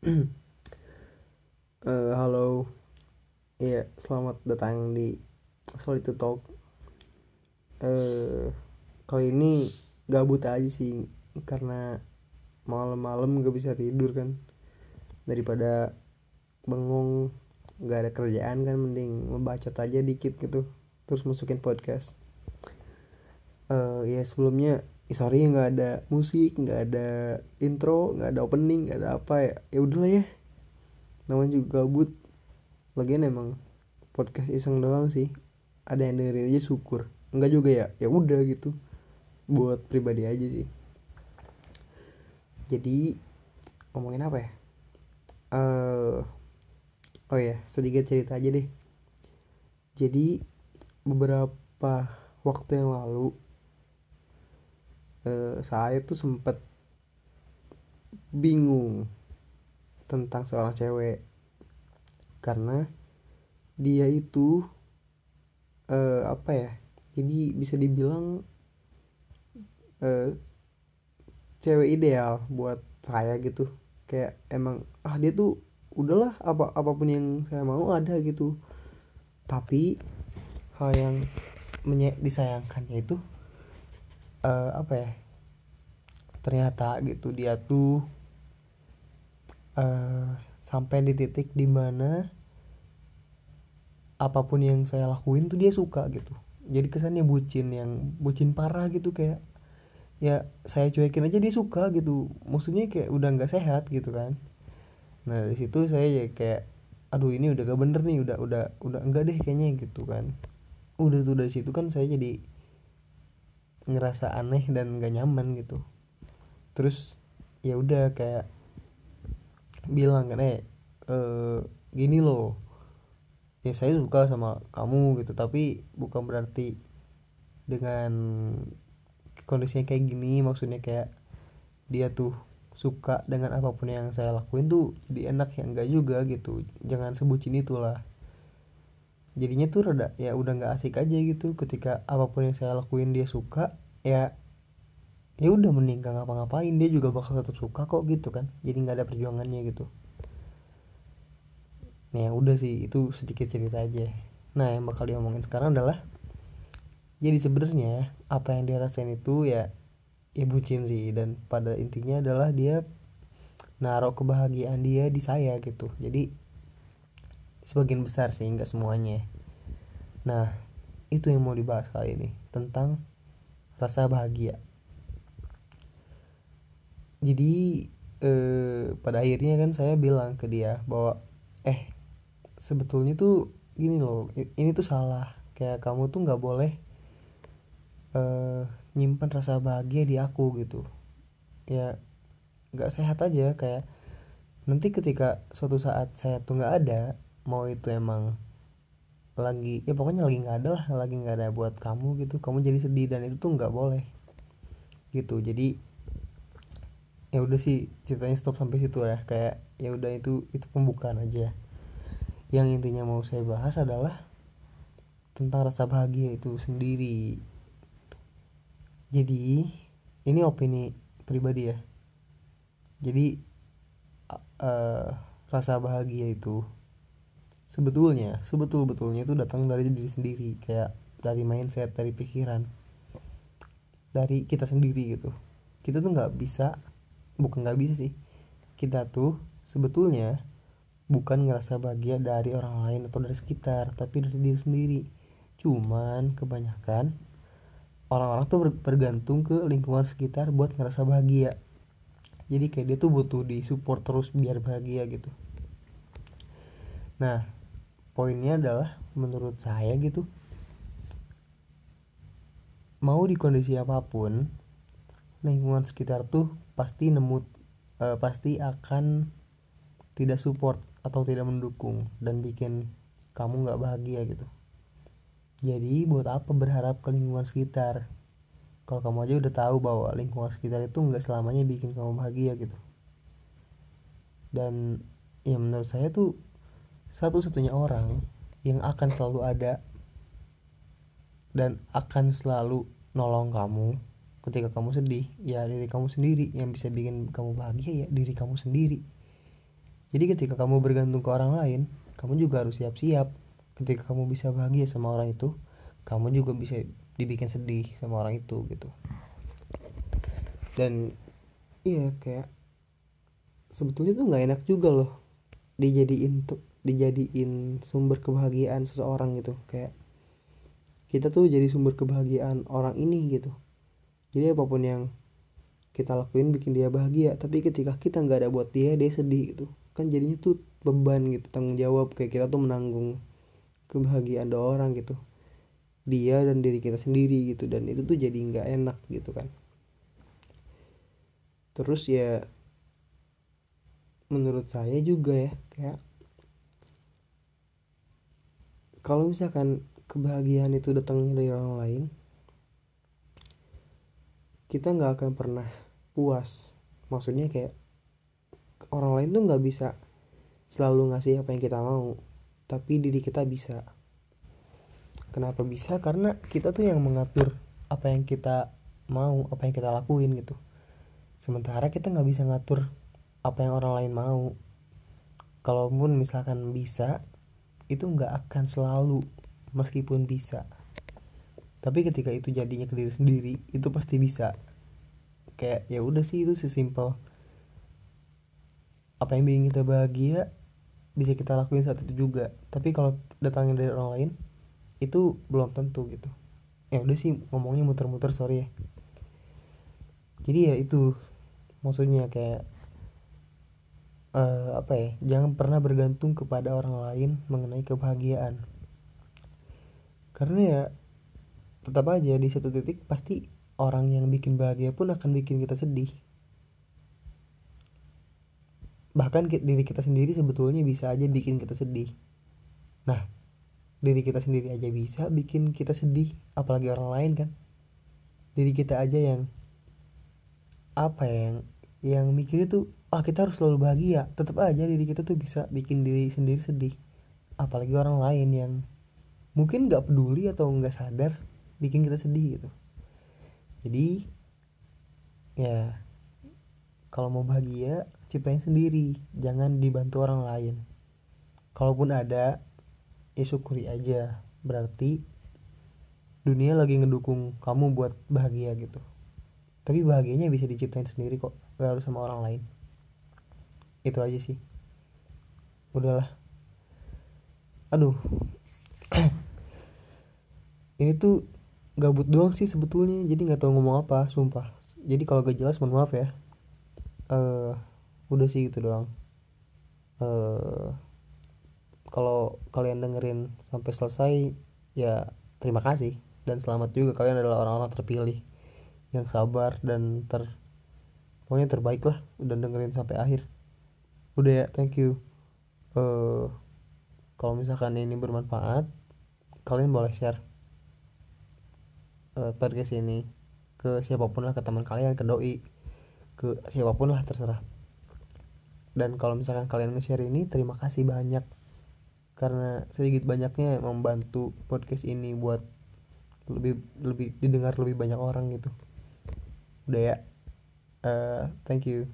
Eh, halo, iya selamat datang di Solitude Talk. Eh, kali ini gabut aja sih karena malam-malam gak bisa tidur kan. Daripada bengong gak ada kerjaan kan mending ngebacot aja dikit gitu. Terus masukin podcast. Eh, ya sebelumnya sorry nggak ada musik, nggak ada intro, nggak ada opening, nggak ada apa ya. Ya udahlah ya. Namanya juga gabut. Lagian emang podcast iseng doang sih. Ada yang dengerin aja syukur. Enggak juga ya ya udah gitu. Buat pribadi aja sih. Jadi ngomongin apa ya? Uh, oh ya sedikit cerita aja deh. Jadi beberapa waktu yang lalu uh, saya tuh sempet bingung tentang seorang cewek. Karena dia itu uh, apa ya jadi bisa dibilang uh, cewek ideal buat saya gitu. Kayak emang ah dia tuh udahlah apa apa pun yang saya mau ada gitu. Tapi hal yang menye disayangkannya itu uh, apa ya ternyata gitu dia tuh uh, sampai di titik di mana apa pun yang saya lakuin tuh dia suka gitu. Jadi kesannya bucin yang bucin parah gitu kayak ya saya cuekin aja dia suka gitu. Maksudnya kayak udah nggak sehat gitu kan. Nah dari situ saya ya kayak aduh ini udah gak bener nih udah udah udah enggak deh kayaknya gitu kan. Udah tuh dari situ kan saya jadi ngerasa aneh dan gak nyaman gitu. Terus ya udah kayak bilang kan eh uh, gini loh. Ya saya suka sama kamu gitu tapi bukan berarti dengan kondisinya kayak gini maksudnya kayak dia tuh suka dengan apa pun yang saya lakuin tuh jadi enak ya enggak juga gitu. Jangan sebutin itulah. Jadinya tuh rada ya udah nggak asik aja gitu ketika apa pun yang saya lakuin dia suka ya ya udah mending gak ngapa-ngapain dia juga bakal tetap suka kok gitu kan jadi nggak ada perjuangannya gitu. Nah ya udah sih itu sedikit cerita aja. Nah yang bakal diomongin sekarang adalah jadi sebenarnya apa yang dia rasain itu ya ya bucin sih dan pada intinya adalah dia naruh kebahagiaan dia di saya gitu. Jadi sebagian besar sih nggak semuanya. Nah itu yang mau dibahas kali ini tentang rasa bahagia. Jadi eh, pada akhirnya kan saya bilang ke dia bahwa eh sebetulnya tuh gini loh ini tuh salah. Kayak kamu tuh nggak boleh eh, nyimpan rasa bahagia di aku gitu. Ya nggak sehat aja. Kayak nanti ketika suatu saat saya tuh nggak ada mau itu emang lagi ya pokoknya lagi nggak ada lah lagi nggak ada buat kamu gitu. Kamu jadi sedih dan itu tuh nggak boleh. Gitu jadi ya udah sih ceritanya stop sampai situ ya kayak ya udah itu itu pembukaan aja. Yang intinya mau saya bahas adalah tentang rasa bahagia itu sendiri. Jadi ini opini pribadi ya. Jadi uh, rasa bahagia itu sebetulnya sebetul betulnya itu datang dari diri sendiri kayak dari mindset dari pikiran. Dari kita sendiri gitu. Kita tuh nggak bisa bukan nggak bisa sih. Kita tuh sebetulnya bukan ngerasa bahagia dari orang lain atau dari sekitar tapi dari diri sendiri. Cuman kebanyakan orang-orang tuh bergantung ke lingkungan sekitar buat ngerasa bahagia. Jadi kayak dia tuh butuh di support terus biar bahagia gitu. Nah poinnya adalah menurut saya gitu mau di kondisi apa pun lingkungan sekitar tuh pasti nemu uh, pasti akan tidak support atau tidak mendukung dan bikin kamu nggak bahagia gitu. Jadi buat apa berharap ke lingkungan sekitar? Kalau kamu aja udah tahu bahwa lingkungan sekitar itu nggak selamanya bikin kamu bahagia gitu. Dan ya menurut saya tuh satu-satunya orang yang akan selalu ada dan akan selalu nolong kamu ketika kamu sedih ya diri kamu sendiri yang bisa bikin kamu bahagia ya diri kamu sendiri. Jadi ketika kamu bergantung ke orang lain kamu juga harus siap-siap. Ketika kamu bisa bahagia sama orang itu kamu juga bisa dibikin sedih sama orang itu gitu. Dan iya kayak sebetulnya tuh nggak enak juga loh dijadiin tuh dijadiin sumber kebahagiaan seseorang gitu. Kayak kita tuh jadi sumber kebahagiaan orang ini gitu. Jadi apa pun yang kita lakuin bikin dia bahagia tapi ketika kita nggak ada buat dia dia sedih gitu. Kan jadinya tuh beban gitu tanggung jawab. Kayak kita tuh menanggung kebahagiaan dua orang gitu. Dia dan diri kita sendiri gitu dan itu tuh jadi nggak enak gitu kan. Terus ya menurut saya juga ya kayak kalau misalkan kebahagiaan itu datangnya dari orang lain kita nggak akan pernah puas. Maksudnya kayak orang lain tuh nggak bisa selalu ngasih apa yang kita mau tapi diri kita bisa. Kenapa bisa? Karena kita tuh yang mengatur apa yang kita mau apa yang kita lakuin gitu. Sementara kita nggak bisa ngatur apa yang orang lain mau. Kalaupun misalkan bisa itu nggak akan selalu meskipun bisa. Tapi ketika itu jadinya ke diri sendiri itu pasti bisa. Kayak ya udah sih itu sesimpel. Apa yang bikin kita bahagia bisa kita lakuin saat itu juga. Tapi kalau datangnya dari orang lain itu belum tentu gitu. Ya udah sih ngomongnya muter-muter sorry ya. Jadi ya itu maksudnya kayak uh, apa ya? Jangan pernah bergantung kepada orang lain mengenai kebahagiaan. Karena ya tetap aja di satu titik pasti orang yang bikin bahagia pun akan bikin kita sedih. Bahkan diri kita sendiri sebetulnya bisa aja bikin kita sedih. Nah diri kita sendiri aja bisa bikin kita sedih apalagi orang lain kan? Diri kita aja yang apa ya yang yang mikirnya tuh ah kita harus selalu bahagia. Tetap aja diri kita tuh bisa bikin diri sendiri sedih. Apalagi orang lain yang mungkin nggak peduli atau nggak sadar bikin kita sedih gitu. Jadi ya kalau mau bahagia ciptain sendiri. Jangan dibantu orang lain. Kalaupun ada ya syukuri aja. Berarti dunia lagi ngedukung kamu buat bahagia gitu. Tapi bahagianya bisa diciptain sendiri kok. Gak harus sama orang lain itu aja sih. Udahlah. Aduh. Ini tuh gabut doang sih sebetulnya. Jadi nggak tahu ngomong apa sumpah. Jadi kalau gak jelas mohon maaf ya. Uh, udah sih gitu doang. Uh, kalau kalian dengerin sampai selesai ya terima kasih. Dan selamat juga kalian adalah orang-orang terpilih yang sabar dan ter pokoknya terbaik lah udah dengerin sampai akhir udah ya thank you. Uh, kalau misalkan ini bermanfaat kalian boleh share uh, podcast ini ke siapa pun lah ke teman kalian ke doi ke siapa pun lah terserah. Dan kalau misalkan kalian nge-share ini terima kasih banyak. Karena sedikit banyaknya membantu podcast ini buat lebih lebih didengar lebih banyak orang gitu. Udah ya. Uh, thank you